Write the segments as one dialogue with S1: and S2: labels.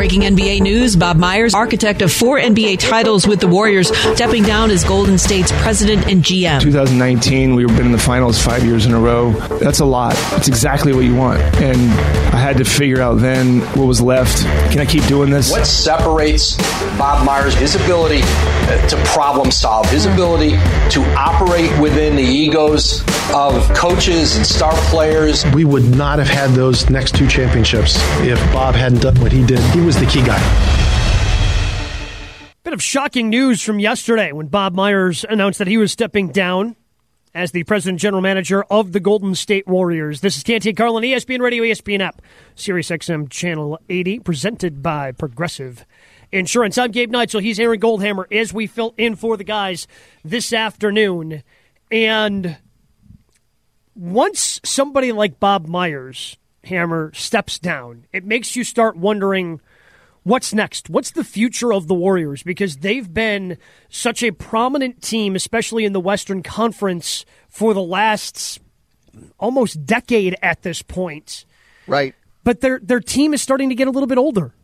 S1: Breaking NBA news Bob Myers, architect of four NBA titles with the Warriors, stepping down as Golden State's president and GM.
S2: 2019, we were been in the finals five years in a row. That's a lot. It's exactly what you want. And I had to figure out then what was left. Can I keep doing this?
S3: What separates Bob Myers, his ability to problem solve, his ability to operate within the egos of coaches and star players?
S4: We would not have had those next two championships if Bob hadn't done what he did. He was the key guy.
S5: Bit of shocking news from yesterday when Bob Myers announced that he was stepping down as the president general manager of the Golden State Warriors. This is Canty Carlin, ESPN Radio, ESPN app, Sirius XM Channel 80, presented by Progressive Insurance. I'm Gabe Neitzel. He's Aaron Goldhammer as we fill in for the guys this afternoon. And once somebody like Bob Myers, Hammer, steps down, it makes you start wondering what's next? What's the future of the Warriors? Because they've been such a prominent team, especially in the Western Conference, for the last almost decade at this point.
S6: Right.
S5: But their their team is starting to get a little bit older.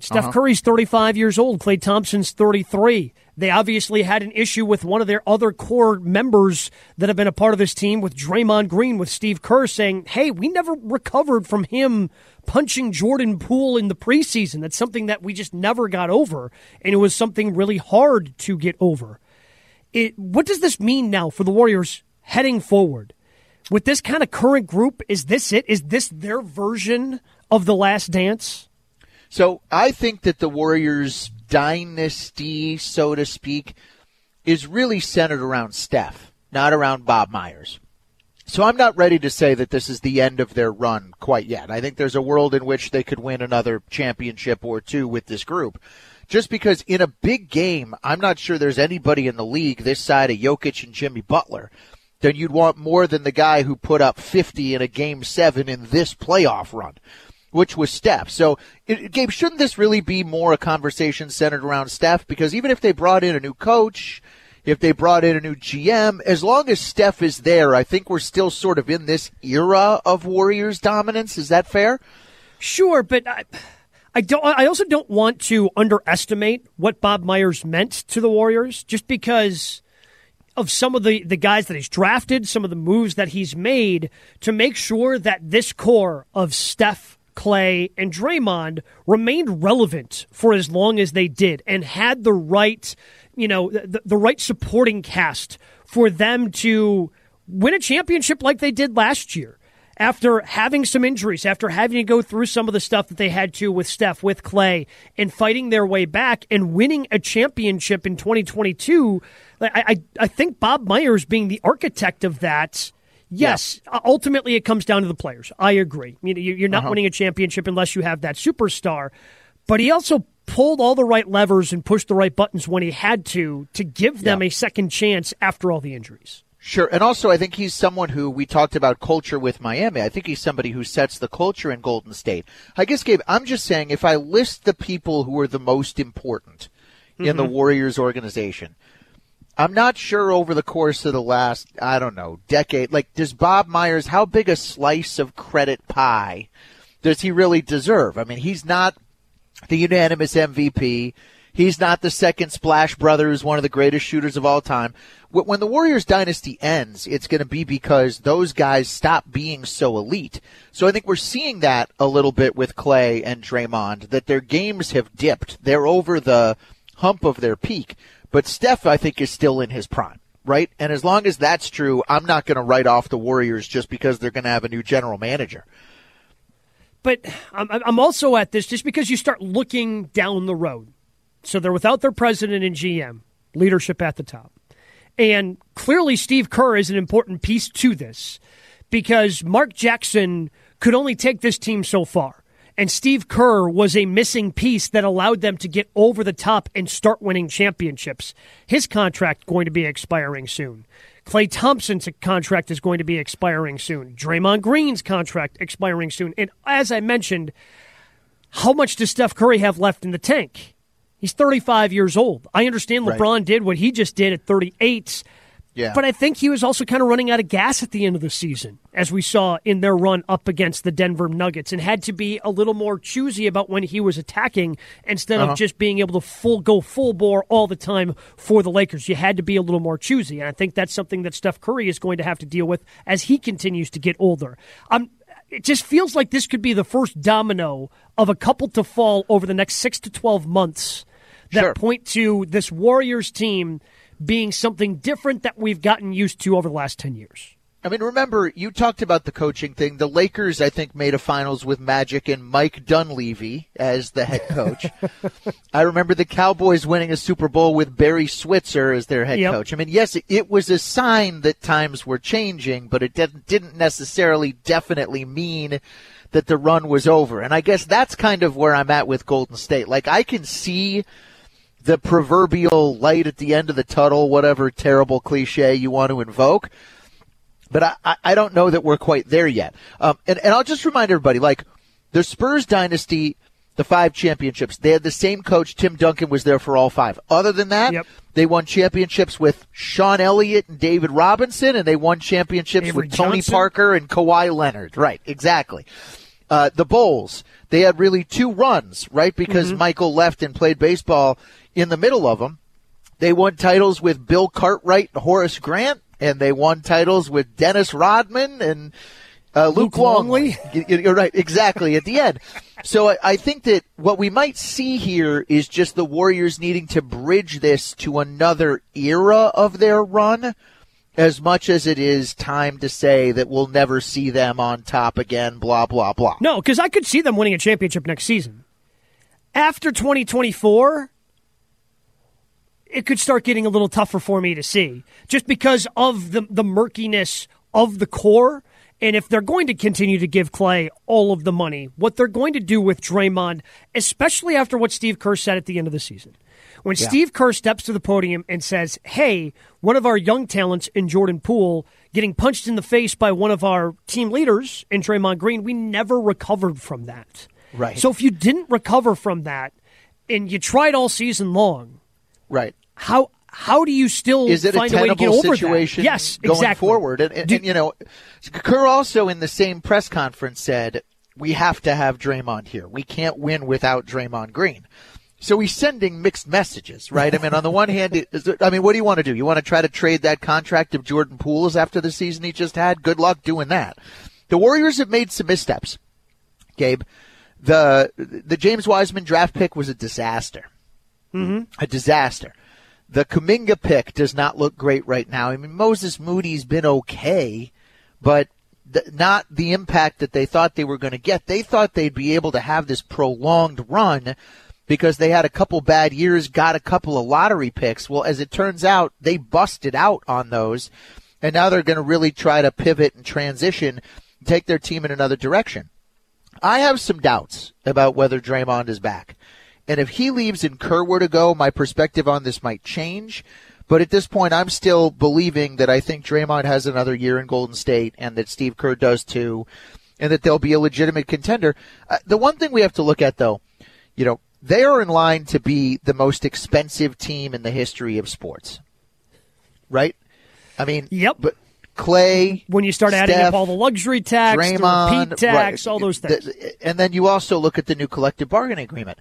S5: Steph
S6: Uh-huh.
S5: Curry's 35 years old. Klay Thompson's 33. They obviously had an issue with one of their other core members that have been a part of this team with Draymond Green, with Steve Kerr saying, hey, we never recovered from him punching Jordan Poole in the preseason. That's something that we just never got over. And it was something really hard to get over. It, what does this mean now for the Warriors heading forward? With this kind of current group, is this it? Is this their version of the last dance?
S6: So I think that the Warriors dynasty, so to speak, is really centered around Steph, not around Bob Myers. So I'm not ready to say that this is the end of their run quite yet. I think there's a world in which they could win another championship or two with this group. Just because in a big game, I'm not sure there's anybody in the league this side of Jokic and Jimmy Butler then you'd want more than the guy who put up 50 in a game seven in this playoff run, which was Steph. So, it, Gabe, shouldn't this really be more a conversation centered around Steph? Because even if they brought in a new coach, if they brought in a new GM, as long as Steph is there, I think we're still sort of in this era of Warriors dominance. Is that fair?
S5: Sure, but I, I don't. I also don't want to underestimate what Bob Myers meant to the Warriors, just because of some of the, the guys that he's drafted, some of the moves that he's made to make sure that this core of Steph, Klay, and Draymond remained relevant for as long as they did and had the right, you know, the, the right supporting cast for them to win a championship like they did last year after having some injuries, after having to go through some of the stuff that they had to with Steph, with Klay, and fighting their way back and winning a championship in 2022. I, I, I think Bob Myers being the architect of that. Yes, ultimately it comes down to the players. I agree. You know, you- you're not
S6: Uh-huh.
S5: winning a championship unless you have that superstar. But he also pulled all the right levers and pushed the right buttons when he had to to give them a second chance after all the injuries.
S6: Sure. And also, I think he's someone who we talked about culture with Miami. I think he's somebody who sets the culture in Golden State. I guess, Gabe, I'm just saying if I list the people who are the most important in the
S7: Mhm.
S6: Warriors organization, I'm not sure over the course of the last, I don't know, decade, like, does Bob Myers, how big a slice of credit pie does he really deserve? I mean, he's not the unanimous MVP. He's not the second Splash Brothers, one of the greatest shooters of all time. When the Warriors dynasty ends, it's going to be because those guys stop being so elite. So I think we're seeing that a little bit with Klay and Draymond, that their games have dipped. They're over the hump of their peak. But Steph, I think, is still in his prime, right? And as long as that's true, I'm not going to write off the Warriors just because they're going to have a new general manager.
S5: But I'm, also at this just because you start looking down the road. So they're without their president and GM, leadership at the top. And clearly, Steve Kerr is an important piece to this because Mark Jackson could only take this team so far. And Steve Kerr was a missing piece that allowed them to get over the top and start winning championships. His contract going to be expiring soon. Klay Thompson's contract is going to be expiring soon. Draymond Green's contract expiring soon. And as I mentioned, how much does Steph Curry have left in the tank? He's 35 years old. I understand
S6: Right.
S5: LeBron did what he just did at 38,
S6: Yeah.
S5: But I think he was also kind of running out of gas at the end of the season, as we saw in their run up against the Denver Nuggets, and had to be a little more choosy about when he was attacking instead
S6: Uh-huh.
S5: of just being able to full go full bore all the time for the Lakers. You had to be a little more choosy, and I think that's something that Steph Curry is going to have to deal with as he continues to get older. Um, it just feels like this could be the first domino of a couple to fall over the next six to twelve months that
S6: Sure.
S5: point to this Warriors team being something different that we've gotten used to over the last 10 years.
S6: I mean, remember, you talked about the coaching thing. The Lakers, I think, made a finals with Magic and Mike Dunleavy as the head coach. I remember the Cowboys winning a Super Bowl with Barry Switzer as their head
S5: Yep.
S6: coach. I mean, yes, it, it was a sign that times were changing, but it didn't, didn't necessarily definitely mean that the run was over. And I guess that's kind of where I'm at with Golden State. Like, I can see the proverbial light at the end of the tunnel, whatever terrible cliche you want to invoke but I, I, don't know that we're quite there yet. Um, and, and I'll just remind everybody, like the Spurs dynasty, the five championships, they had the same coach. Tim Duncan was there for all five. Other than that,
S5: Yep.
S6: they won championships with Sean Elliott and David Robinson, and they won championships
S5: Avery
S6: with Tony
S5: Johnson.
S6: Parker and Kawhi Leonard. Right, exactly. Uh, the Bulls, they had really two runs, right? Because
S5: Mm-hmm.
S6: Michael left and played baseball in the middle of them. They won titles with Bill Cartwright and Horace Grant, and they won titles with Dennis Rodman and uh, Luke,
S5: Luke Longley.
S6: You- You're right, exactly, at the end. So I, I think that what we might see here is just the Warriors needing to bridge this to another era of their run as much as it is time to say that we'll never see them on top again, blah, blah, blah.
S5: No, because I could see them winning a championship next season. After 2024, it could start getting a little tougher for me to see just because of the, the murkiness of the core. And if they're going to continue to give Klay all of the money, what they're going to do with Draymond, especially after what Steve Kerr said at the end of the season. When Steve Kerr steps to the podium and says, Hey, one of our young talents in Jordan Poole getting punched in the face by one of our team leaders in Draymond Green, we never recovered from that.
S6: Right.
S5: So if you didn't recover from that and you tried all season long,
S6: Right.
S5: how how do you still
S6: is it
S5: find a way to get over
S6: situation
S5: that? Yes,
S6: going
S5: exactly.
S6: forward? And, and,
S5: Do-
S6: and, you know, Kerr also in the same press conference said, "We have to have Draymond here. We can't win without Draymond Green." So he's sending mixed messages, right? I mean, on the one hand, it- I mean, what do you want to do? You want to try to trade that contract of Jordan Poole's after the season he just had? Good luck doing that. The Warriors have made some missteps, Gabe. The the James Wiseman draft pick was a disaster Mm-hmm. a disaster. The Kuminga pick does not look great right now. I mean, Moses Moody's been okay, but not the impact that they thought they were going to get. They thought they'd be able to have this prolonged run because they had a couple bad years, got a couple of lottery picks. Well, as it turns out, they busted out on those, and now they're going to really try to pivot and transition, take their team in another direction. I have some doubts about whether Draymond is back. And if he leaves and Kerr were to go, my perspective on this might change. But at this point, I'm still believing that I think Draymond has another year in Golden State and that Steve Kerr does too, and that they'll be a legitimate contender. Uh, the one thing we have to look at, though, you know, they are in line to be the most expensive team in the history of sports. Right? I mean,
S5: Yep.
S6: But Klay,
S5: when you start adding
S6: Steph,
S5: up all the luxury tax, the repeat tax,
S6: right.
S5: all those things.
S6: And then you also look at the new collective bargaining agreement.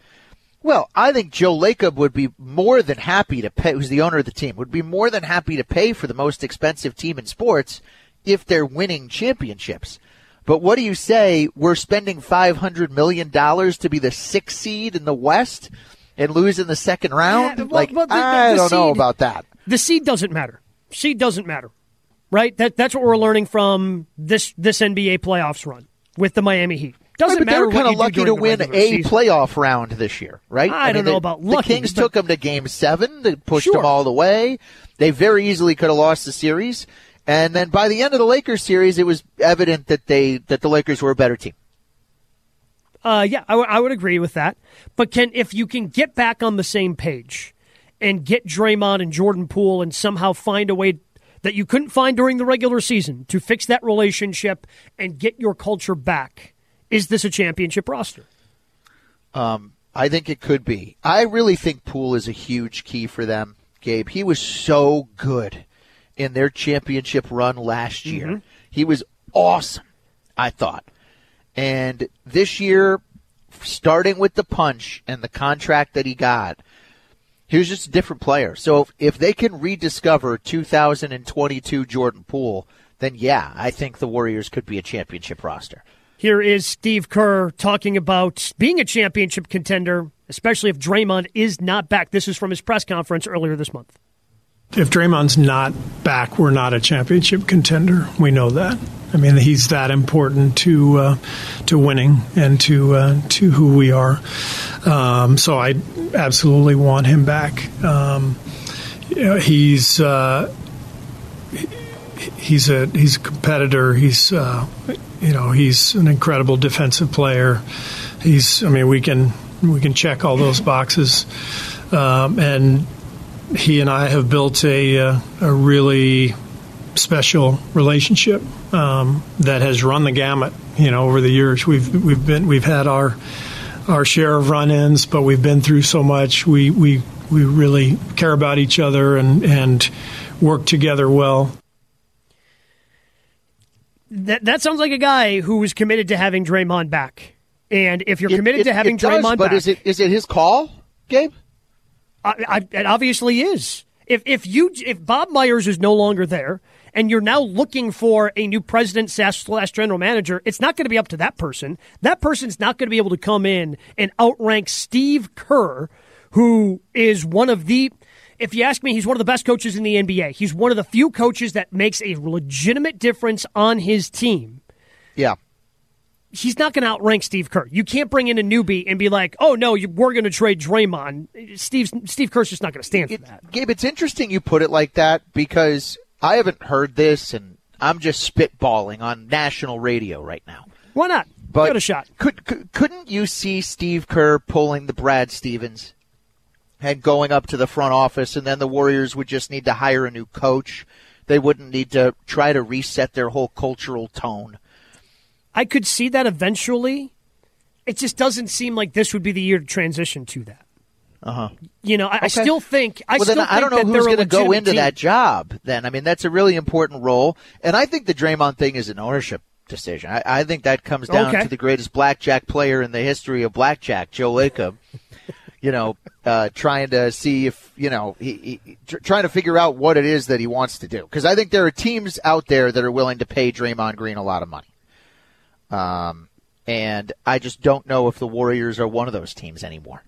S6: Well, I think Joe Lacob would be more than happy to pay, who's the owner of the team, would be more than happy to pay for the most expensive team in sports if they're winning championships. But what do you say? We're spending $500 million to be the sixth seed in the West and lose in the second round?
S5: Yeah, well,
S6: like,
S5: well, the-
S6: I
S5: the
S6: don't know about that.
S5: the seed doesn't matter. Seed doesn't matter, right? That that's what we're learning from this this NBA playoffs run with the Miami Heat. Doesn't
S6: Right, but they
S5: matter
S6: were kind of lucky to win a
S5: season.
S6: playoff round this year, right?
S5: I don't know
S6: the,
S5: about
S6: the Kings
S5: but-
S6: took them to Game Seven. They pushed
S5: Sure.
S6: them all the way. They very easily could have lost the series, and then by the end of the Lakers series, it was evident that they that the Lakers were a better team.
S5: Uh, yeah, I, w- I would agree with that. But can if you can get back on the same page and get Draymond and Jordan Poole and somehow find a way that you couldn't find during the regular season to fix that relationship and get your culture back, is this a championship roster?
S6: I think it could be. I really think Poole is a huge key for them, Gabe. He was so good in their championship run last year. Mm-hmm. He was awesome, I thought. And this year, starting with the punch and the contract that he got, he was just a different player. So if, if they can rediscover 2022 Jordan Poole, then yeah, I think the Warriors could be a championship roster.
S5: Here is Steve Kerr talking about being a championship contender, especially if Draymond is not back. This is from his press conference earlier this month.
S7: If Draymond's not back, we're not a championship contender. We know that. I mean, he's that important to uh, to winning and to uh, to who we are. Um, so I absolutely want him back. Um, you know, he's uh, he's a he's a competitor. He's uh, you know he's an incredible defensive player. He's I mean we can we can check all those boxes, um, and he and I have built a uh, a really special relationship um, that has run the gamut. You know over the years we've we've been we've had our our share of run-ins, but we've been through so much. We we we really care about each other and and work together well
S5: that that sounds like a guy who was committed to having Draymond back. And if you're committed
S6: it,
S5: to having
S6: does,
S5: Draymond
S6: but
S5: back,
S6: is it is it his call, Gabe?
S5: I, I, it obviously is. If if you if Bob Myers is no longer there and you're now looking for a new president slash general manager, it's not going to be up to that person. That person's not going to be able to come in and outrank Steve Kerr, who is one of the if you ask me, he's one of the best coaches in the NBA. He's one of the few coaches that makes a legitimate difference on his team.
S6: Yeah.
S5: He's not going to outrank Steve Kerr. You can't bring in a newbie and be like, "Oh no, you, we're going to trade Draymond." Steve Steve Kerr's just not going to stand for that.
S6: Gabe, it's interesting you put it like that because I haven't heard this, and I'm just spitballing on national radio right now.
S5: Why not?
S6: But
S5: Give it a shot.
S6: Could, could couldn't you see Steve Kerr pulling the Brad Stevens? And going up to the front office, and then the Warriors would just need to hire a new coach. They wouldn't need to try to reset their whole cultural tone.
S5: I could see that eventually. It just doesn't seem like this would be the year to transition to that.
S6: Uh huh.
S5: You know, I, okay. I, still think. I
S6: well,
S5: still
S6: then
S5: I
S6: don't know who's
S5: going to
S6: go into
S5: team.
S6: that job. Then I mean, that's a really important role, and I think the Draymond thing is an ownership decision. I, I think that comes down
S5: okay.
S6: to the greatest blackjack player in the history of blackjack, Joe Lacob you know, uh, trying to see if, you know, he, he tr- trying to figure out what it is that he wants to do. Because I think there are teams out there that are willing to pay Draymond Green a lot of money. Um, and I just don't know if the Warriors are one of those teams anymore.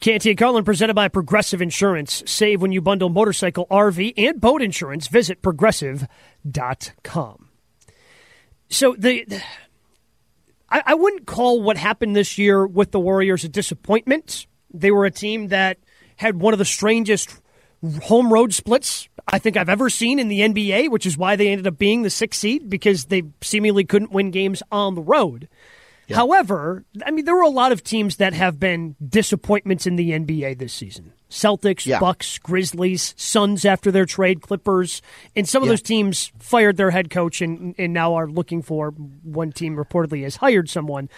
S5: Canty and Carlin presented by Progressive Insurance. Save when you bundle motorcycle, RV, and boat insurance. Visit progressive.com. So the. I, I wouldn't call what happened this year with the Warriors a disappointment. They were a team that had one of the strangest home road splits I think I've ever seen in the NBA, which is why they ended up being the sixth seed because they seemingly couldn't win games on the road. Yeah. However, I mean, there were a lot of teams that have been disappointments in the NBA this season. Celtics, yeah. Bucks, Grizzlies, Suns after their trade, Clippers, and some of yeah. those teams fired their head coach and, and now are looking for one team reportedly has hired someone.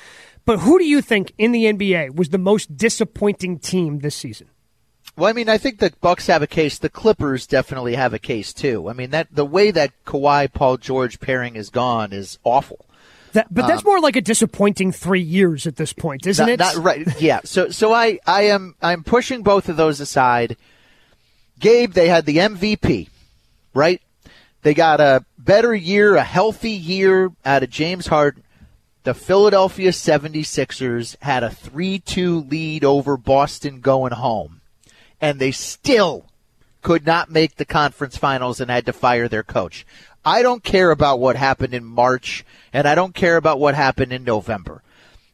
S5: But who do you think in the NBA was the most disappointing team this season?
S6: Well, I mean, I think the Bucks have a case. The Clippers definitely have a case too. I mean, that the way that Kawhi Paul George pairing is gone is awful.
S5: That, but that's um, more like a disappointing three years at this point, isn't
S6: not,
S5: it?
S6: Not right. Yeah. So so I I am I'm pushing both of those aside. Gabe, they had the MVP, right? They got a better year, a healthy year out of James Harden. The Philadelphia 76ers had a 3-2 lead over Boston going home, and they still could not make the conference finals and had to fire their coach. I don't care about what happened in March and I don't care about what happened in November.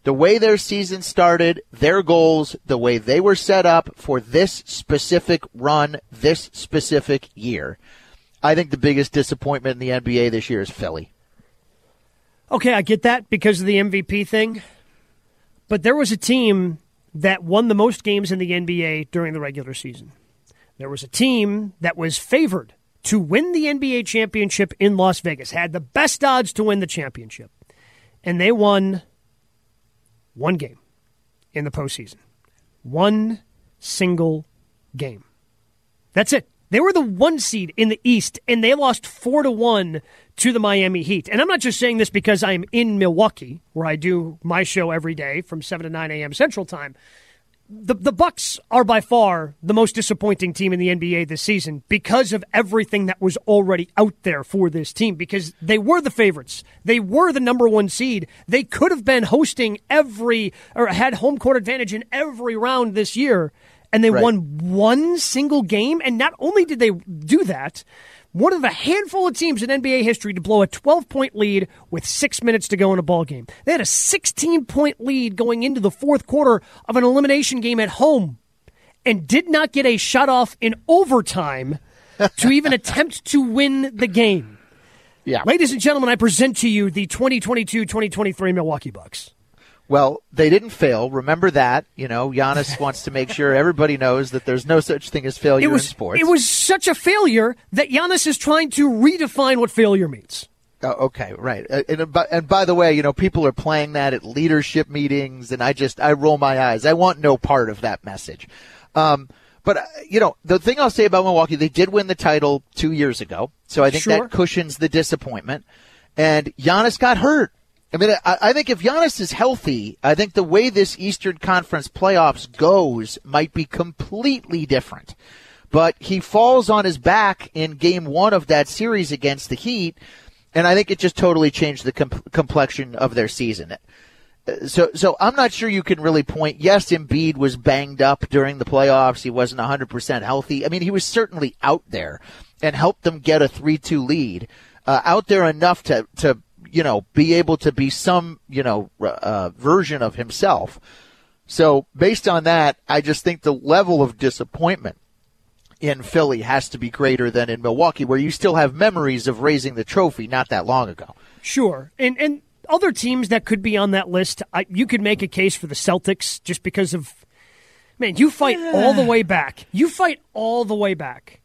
S6: The way their season started, their goals, the way they were set up for this specific run, this specific year. I think the biggest disappointment in the NBA this year is Philly.
S5: Okay, I get that because of the MVP thing. But there was a team that won the most games in the NBA during the regular season. There was a team that was favored to win the NBA championship in Las Vegas, had the best odds to win the championship. And they won one game in the postseason. One single game. That's it. They were the one seed in the East, and they lost four to one to the Miami Heat. And I'm not just saying this because I'm in Milwaukee, where I do my show every day from seven to nine a.m. Central Time. The the Bucks are by far the most disappointing team in the NBA this season because of everything that was already out there for this team. Because they were the favorites, they were the number one seed. They could have been hosting every or had home court advantage in every round this year and they
S6: Right.
S5: won one single game. And not only did they do that, one of a handful of teams in NBA history to blow a 12 point lead with six minutes to go in a ball game. They had a 16 point lead going into the fourth quarter of an elimination game at home and did not get a shot off in overtime to even attempt to win the game.
S6: Yeah.
S5: Ladies and gentlemen, I present to you the 2022 2023 Milwaukee Bucks.
S6: Well, they didn't fail. Remember that. You know, Giannis wants to make sure everybody knows that there's no such thing as failure
S5: It was
S6: in sports.
S5: it was such a failure that Giannis is trying to redefine what failure means.
S6: Oh, okay, right. Uh, And, by- and by the way, you know, people are playing that at leadership meetings, and I just I roll my eyes. I want no part of that message. Um, but uh, you know, the thing I'll say about Milwaukee, they did win the title two years ago, so I think
S5: Sure.
S6: that cushions the disappointment. And Giannis got hurt. I mean, I, I think if Giannis is healthy, I think the way this Eastern Conference playoffs goes might be completely different. But he falls on his back in game one of that series against the Heat, and I think it just totally changed the com- complexion of their season. So, so I'm not sure you can really point. Yes, Embiid was banged up during the playoffs. He wasn't 100% healthy. I mean, he was certainly out there and helped them get a 3-2 lead. Uh, out there enough to, to, you know, be able to be some, you know, uh, version of himself. So based on that, I just think the level of disappointment in Philly has to be greater than in Milwaukee, where you still have memories of raising the trophy not that long ago.
S5: Sure, and and other teams that could be on that list, I, you could make a case for the Celtics just because of man, you fight all the way back. You fight all the way back,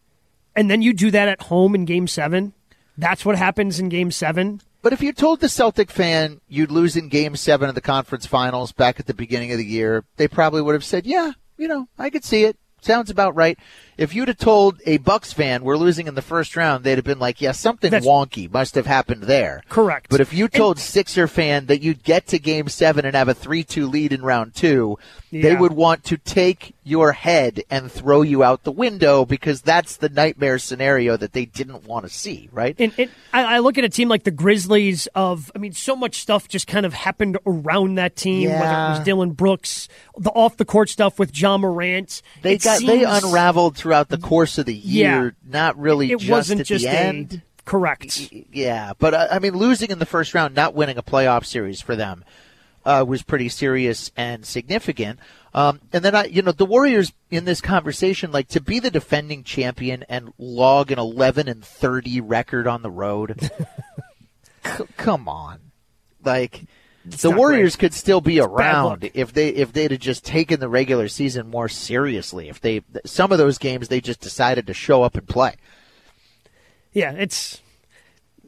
S5: and then you do that at home in Game Seven. That's what happens in Game Seven.
S6: But if you told the Celtic fan you'd lose in game seven of the conference finals back at the beginning of the year, they probably would have said, yeah, you know, I could see it. Sounds about right. If you'd have told a Bucks fan we're losing in the first round, they'd have been like, yeah, something
S5: That's-
S6: wonky must have happened there.
S5: Correct.
S6: But if you told Sixer fan that you'd get to game seven and have a 3-2 lead in round two, they would want to take your head and throw you out the window because that's the nightmare scenario that they didn't want to see, right?
S5: And, and I, I look at a team like the Grizzlies. Of I mean, so much stuff just kind of happened around that team. Whether it was Dillon Brooks, the off the court stuff with Ja Morant.
S6: They
S5: It
S6: got they unraveled throughout the course of the year,
S5: Yeah.
S6: not really
S5: It
S6: just
S5: wasn't
S6: at
S5: just
S6: the
S5: a
S6: end.
S5: correct.
S6: Yeah, but uh, I mean, losing in the first round, not winning a playoff series for them, uh, was pretty serious and significant. Um, and then I, you know, the Warriors in this conversation, like to be the defending champion and log an 11 and 30 record on the road. c- come on, like. The Warriors
S5: great.
S6: could still be
S5: bad
S6: around if they if they'd have just taken the regular season more seriously. If they some of those games they just decided to show up and play.
S5: Yeah, it's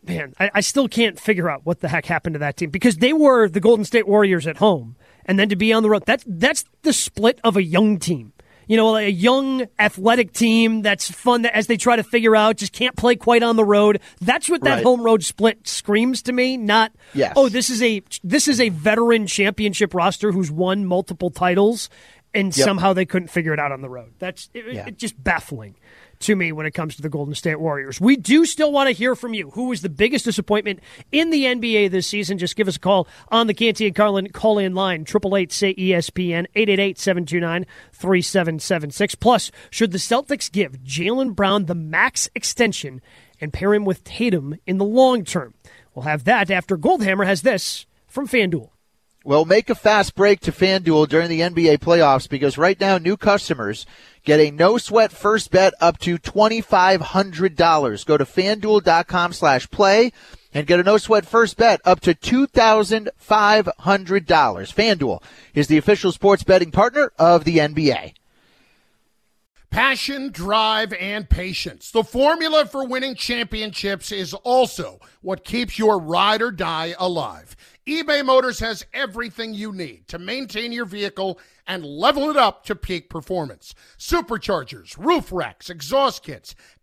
S5: man. I, I still can't figure out what the heck happened to that team because they were the Golden State Warriors at home, and then to be on the road. That's that's the split of a young team. You know, a young athletic team that's fun that, as they try to figure out, just can't play quite on the road. That's what that
S6: Right.
S5: home road split screams to me. Not
S6: Yes.
S5: oh, this is a this is a veteran championship roster who's won multiple titles, and
S6: Yep.
S5: somehow they couldn't figure it out on the road. That's it,
S6: Yeah.
S5: it's just baffling to me when it comes to the Golden State Warriors. We do still want to hear from you. Who was the biggest disappointment in the NBA this season? Just give us a call on the Canty and Carlin call in line, 888 say ESPN, 888 729 3776. Plus, should the Celtics give Jaylen Brown the max extension and pair him with Tatum in the long term? We'll have that after Goldhammer has this from FanDuel.
S6: Well, make a fast break to FanDuel during the NBA playoffs because right now new customers get a no sweat first bet up to $2,500. Go to fanduel.com slash play and get a no sweat first bet up to $2,500. FanDuel is the official sports betting partner of the NBA.
S8: Passion, drive, and patience. The formula for winning championships is also what keeps your ride or die alive. eBay Motors has everything you need to maintain your vehicle and level it up to peak performance. Superchargers, roof racks, exhaust kits,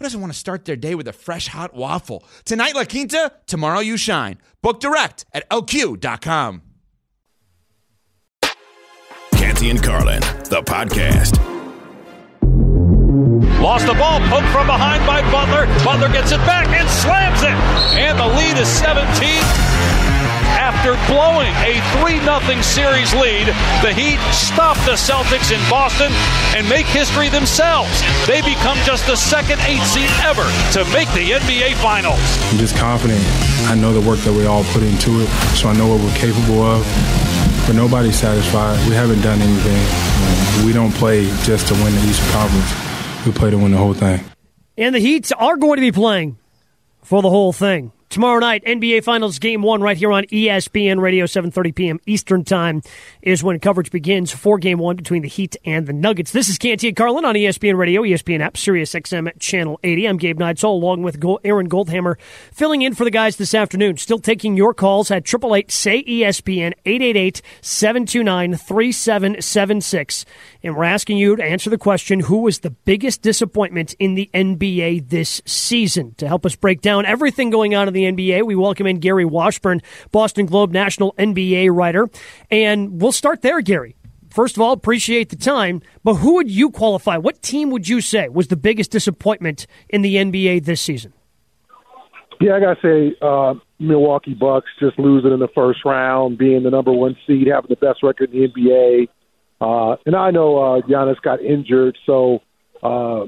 S9: who doesn't want to start their day with a fresh hot waffle? Tonight, La Quinta, tomorrow, you shine. Book direct at lq.com.
S10: Canty and Carlin, the podcast.
S11: Lost the ball, poked from behind by Butler. Butler gets it back and slams it. And the lead is 17 after blowing a 3 0 series lead. The Heat stop the Celtics in Boston and make history themselves. They become just the second eight seed ever to make the NBA Finals.
S12: I'm just confident. I know the work that we all put into it, so I know what we're capable of. But nobody's satisfied. We haven't done anything. We don't play just to win the Eastern Conference. We play to win the whole thing.
S5: And the Heats are going to be playing for the whole thing. Tomorrow night, NBA Finals Game 1 right here on ESPN Radio, 7.30 p.m. Eastern Time is when coverage begins for Game 1 between the Heat and the Nuggets. This is Canty and Carlin on ESPN Radio, ESPN app, Sirius XM Channel 80. I'm Gabe Neitzel along with Aaron Goldhammer filling in for the guys this afternoon. Still taking your calls at 888-SAY-ESPN, 888-729-3776. And we're asking you to answer the question, who was the biggest disappointment in the NBA this season? To help us break down everything going on in the the NBA. We welcome in Gary Washburn, Boston Globe national NBA writer. And we'll start there, Gary. First of all, appreciate the time, but who would you qualify? What team would you say was the biggest disappointment in the NBA this season?
S13: Yeah, I gotta say, uh, Milwaukee Bucks just losing in the first round, being the number one seed, having the best record in the NBA. Uh, and I know uh, Giannis got injured, so uh,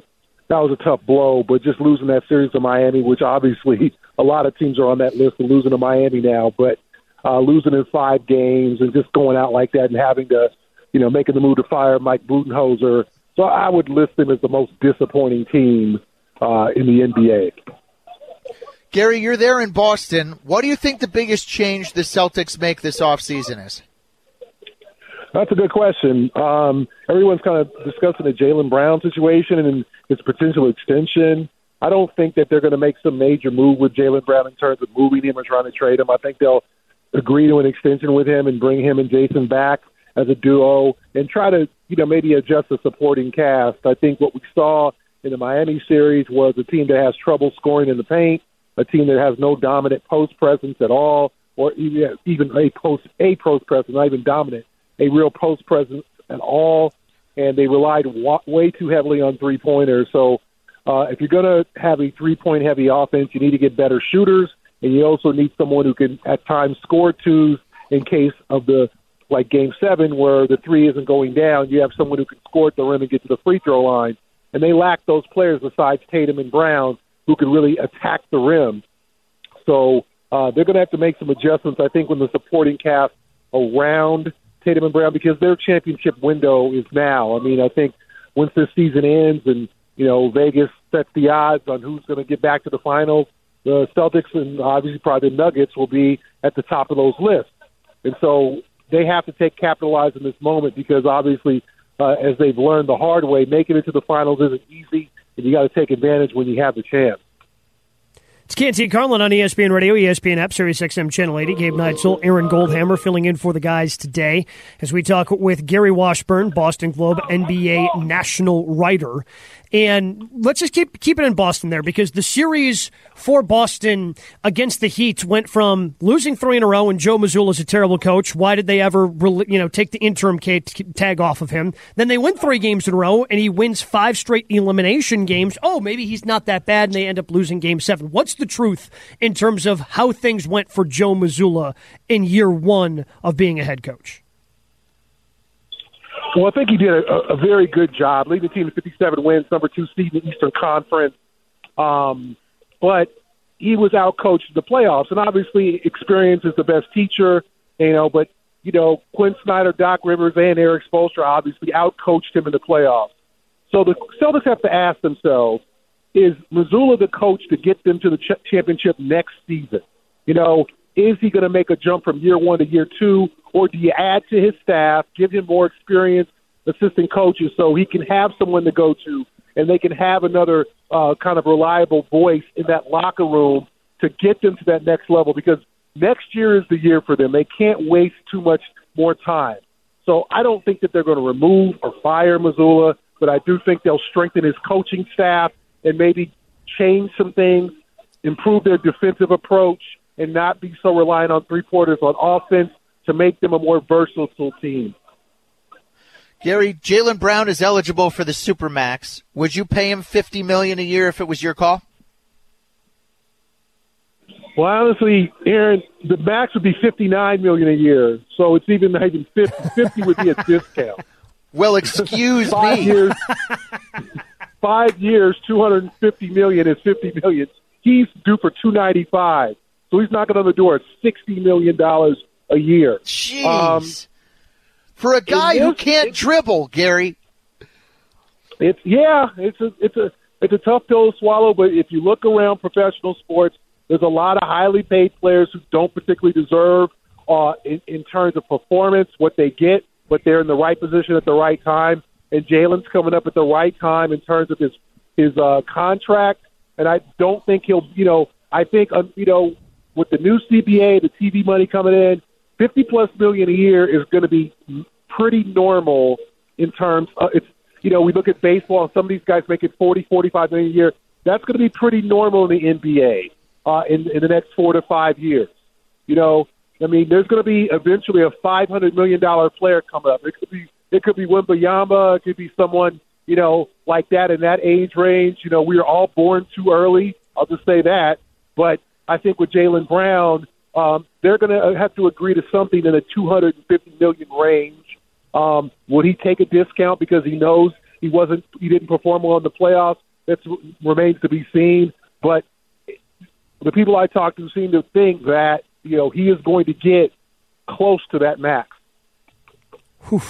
S13: that was a tough blow. But just losing that series to Miami, which obviously a lot of teams are on that list and losing to Miami now, but uh, losing in five games and just going out like that and having to, you know, making the move to fire Mike Budenholzer. So I would list them as the most disappointing team uh, in the NBA.
S6: Gary, you're there in Boston. What do you think the biggest change the Celtics make this offseason is?
S13: That's a good question. Um, everyone's kind of discussing the Jaylen Brown situation and his potential extension. I don't think that they're going to make some major move with Jaylen Brown in terms of moving him or trying to trade him. I think they'll agree to an extension with him and bring him and Jayson back as a duo and try to, you know, maybe adjust the supporting cast. I think what we saw in the Miami series was a team that has trouble scoring in the paint, a team that has no dominant post presence at all, or even even a post a post presence, not even dominant, a real post presence at all, and they relied wa- way too heavily on three pointers. So uh, if you're going to have a three point heavy offense, you need to get better shooters, and you also need someone who can at times score twos in case of the like game seven where the three isn't going down. You have someone who can score at the rim and get to the free throw line, and they lack those players besides Tatum and Brown who can really attack the rim. So uh, they're going to have to make some adjustments. I think when the supporting cast around Tatum and Brown because their championship window is now. I mean, I think once this season ends and you know, Vegas sets the odds on who's going to get back to the finals. the Celtics and obviously probably the Nuggets will be at the top of those lists. And so they have to take capitalize in this moment because obviously, uh, as they've learned the hard way, making it to the finals isn't easy, and you got to take advantage when you have the chance.
S5: It's Canty Carlin on ESPN Radio, ESPN app, Sirius XM Channel 80. Gabe Neitzel, Aaron Goldhammer filling in for the guys today as we talk with Gary Washburn, Boston Globe NBA national writer. And let's just keep keep it in Boston there because the series for Boston against the Heat went from losing three in a row and Joe is a terrible coach. Why did they ever you know take the interim tag off of him? Then they win three games in a row and he wins five straight elimination games. Oh, maybe he's not that bad and they end up losing game seven. What's the truth in terms of how things went for Joe Mazzulla in year one of being a head coach?
S13: Well, I think he did a, a very good job leading the team to 57 wins, number two seed in the Eastern Conference. Um, but he was out coached in the playoffs, and obviously experience is the best teacher. You know, but you know Quin Snyder, Doc Rivers, and Erik Spoelstra obviously out coached him in the playoffs. So the Celtics have to ask themselves: Is Mazzulla the coach to get them to the ch- championship next season? You know, is he going to make a jump from year one to year two, or do you add to his staff, give him more experience, assistant coaches, so he can have someone to go to, and they can have another uh, kind of reliable voice in that locker room to get them to that next level? Because next year is the year for them. They can't waste too much more time. So I don't think that they're going to remove or fire Mazzulla, but I do think they'll strengthen his coaching staff and maybe change some things, improve their defensive approach and not be so reliant on three quarters on offense to make them a more versatile team.
S6: Gary, Jaylen Brown is eligible for the Supermax. Would you pay him fifty million a year if it was your call?
S13: Well, honestly, Aaron, the max would be fifty-nine million a year, so it's even even 50, 50 would be a discount.
S6: Well, excuse
S13: five
S6: me.
S13: Years, five years, two hundred and fifty million is fifty million. He's due for two ninety-five. So he's knocking on the door at sixty million dollars a year.
S6: Jeez. Um, For a guy who can't dribble, Gary.
S13: It's yeah, it's a it's a it's a tough pill to swallow. But if you look around professional sports, there's a lot of highly paid players who don't particularly deserve uh, in, in terms of performance what they get, but they're in the right position at the right time. And Jaylen's coming up at the right time in terms of his his uh, contract. And I don't think he'll, you know, I think, uh, you know, with the new CBA, the TV money coming in, 50 plus million a year is going to be pretty normal in terms of it's, you know, we look at baseball and some of these guys make it 40, 45 million a year. That's going to be pretty normal in the NBA uh, in, in the next four to five years. You know, I mean, there's going to be eventually a $500 million player coming up. It could be, it could be Wembanyama. It could be someone, you know, like that in that age range. You know, we are all born too early. I'll just say that. But I think with Jaylen Brown, um, they're going to have to agree to something in a 250 million range. Um, would he take a discount because he knows he wasn't, he didn't perform well in the playoffs? That remains to be seen. But the people I talked to seem to think that you know he is going to get close to that max.
S5: Whew.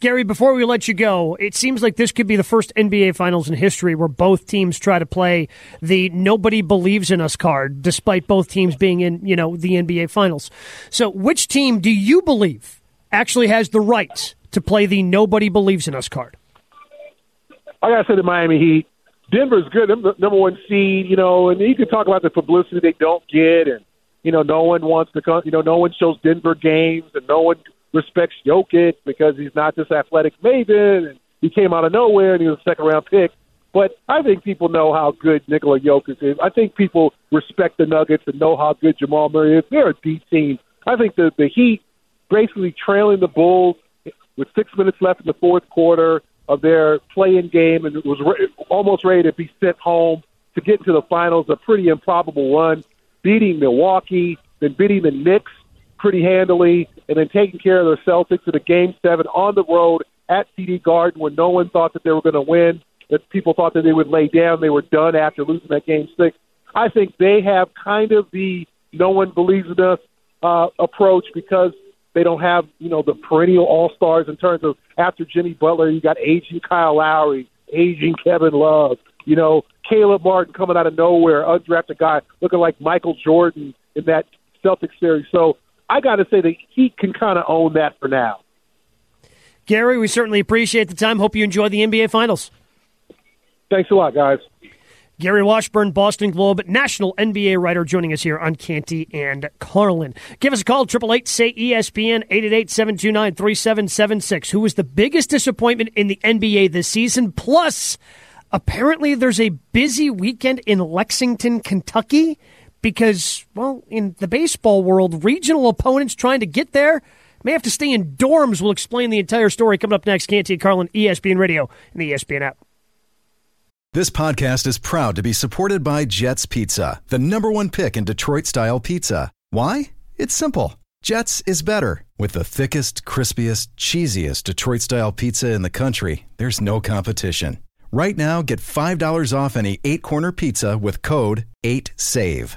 S5: Gary, before we let you go, it seems like this could be the first NBA Finals in history where both teams try to play the "nobody believes in us" card, despite both teams being in, you know, the NBA Finals. So, which team do you believe actually has the right to play the "nobody believes in us" card?
S13: I gotta say the Miami Heat. Denver's good, number one seed, you know, and you can talk about the publicity they don't get, and you know, no one wants to come, you know, no one shows Denver games, and no one respects Jokic because he's not this athletic maven and he came out of nowhere and he was a second round pick. But I think people know how good Nikola Jokic is. I think people respect the Nuggets and know how good Jamal Murray is. They're a deep team. I think the the Heat basically trailing the Bulls with six minutes left in the fourth quarter of their play-in game and was re- almost ready to be sent home to get into the finals. A pretty improbable run, beating Milwaukee, then beating the Knicks pretty handily, and then taking care of the Celtics in a game seven on the road at TD Garden when no one thought that they were going to win, that people thought that they would lay down, they were done after losing that game six. I think they have kind of the no one believes in us uh, approach because they don't have, you know, the perennial all stars in terms of after Jimmy Butler, you got aging Kyle Lowry, aging Kevin Love. You know, Caleb Martin coming out of nowhere, undrafted guy looking like Michael Jordan in that Celtics series. So I got to say the Heat can kind of own that for now.
S5: Gary, we certainly appreciate the time. Hope you enjoy the NBA Finals.
S13: Thanks a lot, guys.
S5: Gary Washburn, Boston Globe, national NBA writer, joining us here on Canty and Carlin. Give us a call, 888 say ESPN, 888 729 3776. Who was the biggest disappointment in the NBA this season? Plus, apparently there's a busy weekend in Lexington, Kentucky, because, well, in the baseball world, regional opponents trying to get there may have to stay in dorms. We'll explain the entire story coming up next. Canty and Carlin, ESPN Radio, and the ESPN app.
S14: This podcast is proud to be supported by Jets Pizza, the number one pick in Detroit style pizza. Why? It's simple. Jets is better. With the thickest, crispiest, cheesiest Detroit style pizza in the country, there's no competition. Right now, get $5 off any eight corner pizza with code 8SAVE.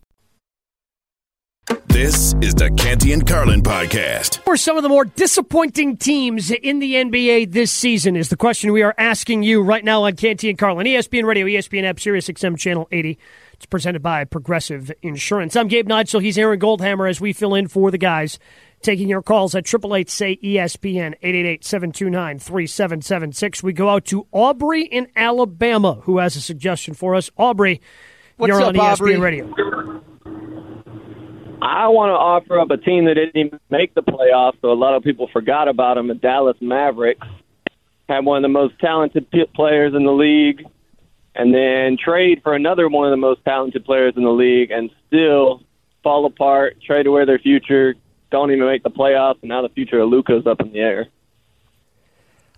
S10: This is the Canty and Carlin podcast.
S5: For some of the more disappointing teams in the NBA this season? Is the question we are asking you right now on Canty and Carlin. ESPN Radio, ESPN app, Sirius XM Channel 80. It's presented by Progressive Insurance. I'm Gabe Neitzel. He's Aaron Goldhammer as we fill in for the guys. Taking your calls at 888 say ESPN 888 729 3776. We go out to Aubrey in Alabama, who has a suggestion for us. Aubrey,
S6: What's
S5: you're
S6: up,
S5: on ESPN
S6: Aubrey?
S5: Radio.
S15: I want to offer up a team that didn't even make the playoffs, so a lot of people forgot about them. The Dallas Mavericks had one of the most talented players in the league, and then trade for another one of the most talented players in the league, and still fall apart. Trade away their future, don't even make the playoffs, and now the future of Luka's up in the air.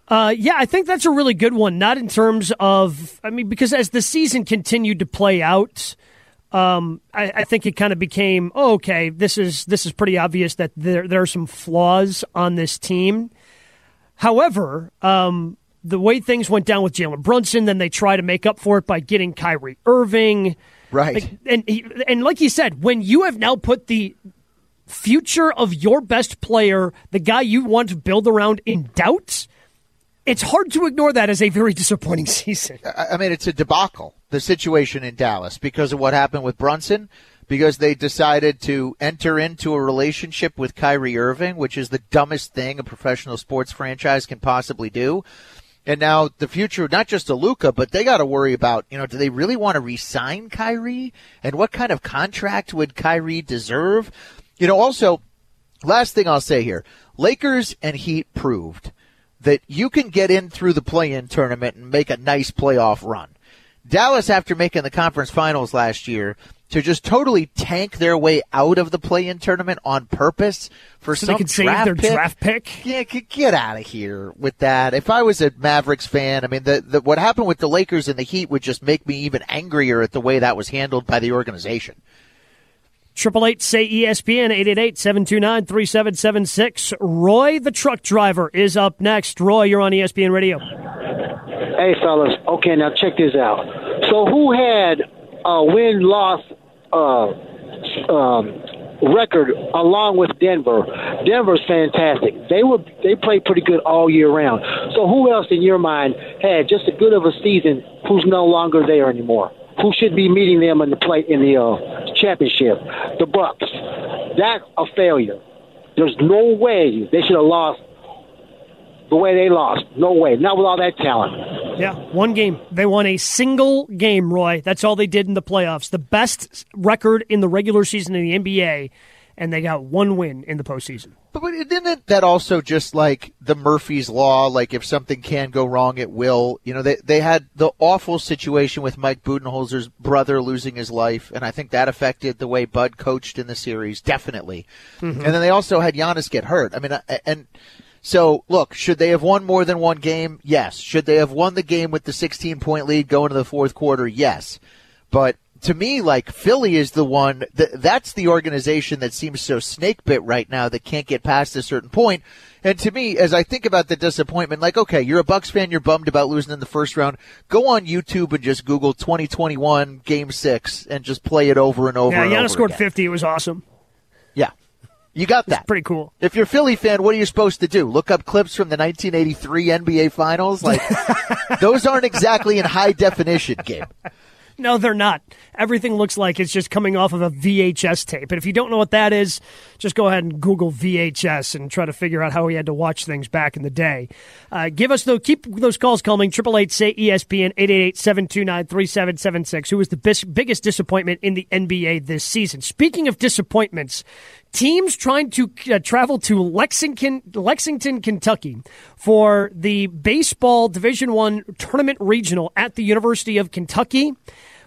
S5: Uh, yeah, I think that's a really good one. Not in terms of, I mean, because as the season continued to play out, um, I, I think it kind of became oh, okay. This is this is pretty obvious that there there are some flaws on this team. However, um, the way things went down with Jalen Brunson, then they try to make up for it by getting Kyrie Irving,
S6: right?
S5: Like, and he- and like you said, when you have now put the future of your best player, the guy you want to build around, in doubt, it's hard to ignore that as a very disappointing season.
S6: I I mean, it's a debacle, the situation in Dallas, because of what happened with Brunson, because they decided to enter into a relationship with Kyrie Irving, which is the dumbest thing a professional sports franchise can possibly do. And now the future, not just of Luka, but they got to worry about, you know, do they really want to re-sign Kyrie? And what kind of contract would Kyrie deserve? You know, also, last thing I'll say here, Lakers and Heat proved that you can get in through the play-in tournament and make a nice playoff run. Dallas, after making the conference finals last year, to just totally tank their way out of the play-in tournament on purpose for
S5: So
S6: some
S5: they could save
S6: draft
S5: their
S6: pick.
S5: draft pick.
S6: Yeah, get out of here with that. If I was a Mavericks fan, I mean, the, the what happened with the Lakers and the Heat would just make me even angrier at the way that was handled by the organization.
S5: Triple eight say ESPN 888-729-3776. Roy the truck driver is up next. Roy, you're on ESPN Radio.
S16: Hey, fellas. Okay, now check this out. So, who had a win loss uh, um, record along with Denver? Denver's fantastic. They were they played pretty good all year round. So, who else in your mind had just as good of a season who's no longer there anymore? Who should be meeting them in the play in the uh, championship? The Bucks. That's a failure. There's no way they should have lost the way they lost. No way. Not with all that talent.
S5: Yeah, one game. They won a single game, Roy. That's all they did in the playoffs. The best record in the regular season in the NBA, and they got one win in the postseason.
S6: But but isn't that also just like the Murphy's Law? Like if something can go wrong, it will. You know, they they had the awful situation with Mike Budenholzer's brother losing his life, and I think that affected the way Bud coached in the series, definitely.
S5: Mm-hmm.
S16: Mhm.
S6: And then they also had Giannis get hurt. I mean, and so look, should they have won more than one game? Yes. Should they have won the game with the 16 point lead going to the fourth quarter? Yes. But to me, like Philly is the one that that's the organization that seems so snake bit right now that can't get past a certain point. And to me, as I think about the disappointment, like, okay, you're a Bucks fan, you're bummed about losing in the first round. Go on YouTube and just Google 2021 Game Six and just play it over and over.
S5: Yeah, Giannis
S6: over
S5: scored
S6: again.
S5: 50. It was awesome.
S6: Yeah, you got that.
S5: pretty cool.
S6: If you're a Philly fan, what are you supposed to do? Look up clips from the 1983 NBA Finals? Like, those aren't exactly in high definition, Gabe.
S5: No, they're not. Everything looks like it's just coming off of a VHS tape. And if you don't know what that is, just go ahead and Google VHS and try to figure out how we had to watch things back in the day. Uh, give us though, keep those calls coming. Triple eight say ESPN eight eight eight seven two nine three seven seven six. Who was the bis- biggest disappointment in the NBA this season? Speaking of disappointments, teams trying to uh, travel to Lexington, Lexington, Kentucky for the baseball Division One tournament regional at the University of Kentucky.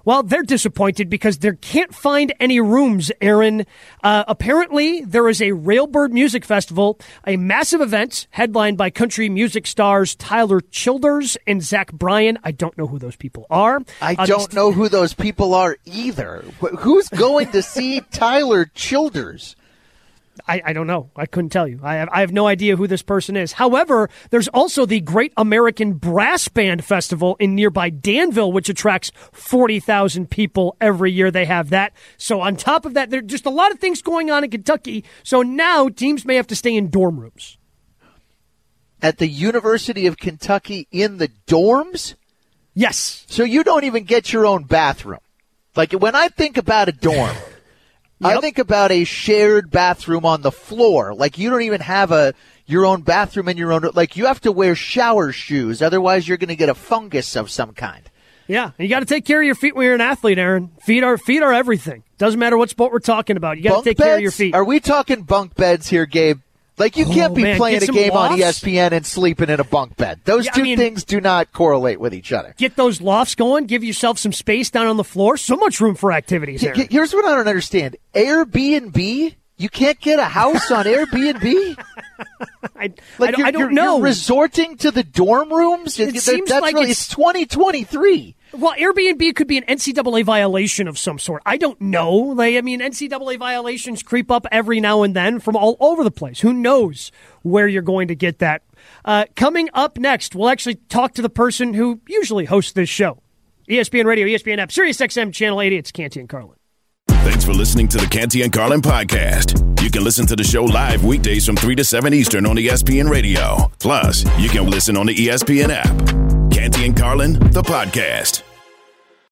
S5: Well, they're disappointed because they can't find any rooms, Aaron. Uh, apparently, there is a Railbird Music Festival, a massive event headlined by country music stars Tyler Childers and Zach Bryan. I don't know who those people are.
S6: I
S5: Uh,
S6: don't know who those people are either. Who's going to see Tyler Childers?
S5: I, I don't know. I couldn't tell you. I have, I have no idea who this person is. However, there's also the Great American Brass Band Festival in nearby Danville, which attracts 40,000 people every year. They have that. So, on top of that, there's just a lot of things going on in Kentucky. So now teams may have to stay in dorm rooms.
S6: At the University of Kentucky in the dorms?
S5: Yes.
S6: So you don't even get your own bathroom. Like when I think about a dorm, I think about a shared bathroom on the floor. Like you don't even have a your own bathroom in your own like you have to wear shower shoes otherwise you're going to get a fungus of some kind.
S5: Yeah, you got to take care of your feet when you're an athlete, Aaron. Feet are feet are everything. Doesn't matter what sport we're talking about. You got to take care of your feet.
S6: Are we talking bunk beds here, Gabe? Like you can't
S5: Oh,
S6: be
S5: man,
S6: playing
S5: get
S6: a game on E. ESPN and sleeping in a bunk bed. Those
S5: Yeah, I
S6: two
S5: mean-
S6: things do not correlate with each other.
S5: Get those lofts going. Give yourself some space down on the floor. So much room for activities.
S6: H- Here's what I don't understand: Airbnb. You can't get a house on Airbnb.
S5: I,
S6: like
S5: I I don't
S6: you're-
S5: know.
S6: You're resorting to the dorm rooms.
S5: It
S6: That-
S5: seems
S6: that's
S5: like
S6: really,
S5: it's-
S6: it's 2023.
S5: Well, Airbnb could be an NCAA violation of some sort. I don't know. I mean, NCAA violations creep up every now and then from all over the place. Who knows where you're going to get that? Uh, coming up next, we'll actually talk to the person who usually hosts this show. ESPN Radio, ESPN app, Sirius XM Channel 80. It's Canty and Carlin.
S10: Thanks for listening to the Canty and Carlin podcast. You can listen to the show live weekdays from 3 to 7 Eastern on ESPN Radio. Plus, you can listen on the ESPN app. Canty and Carlin, the podcast.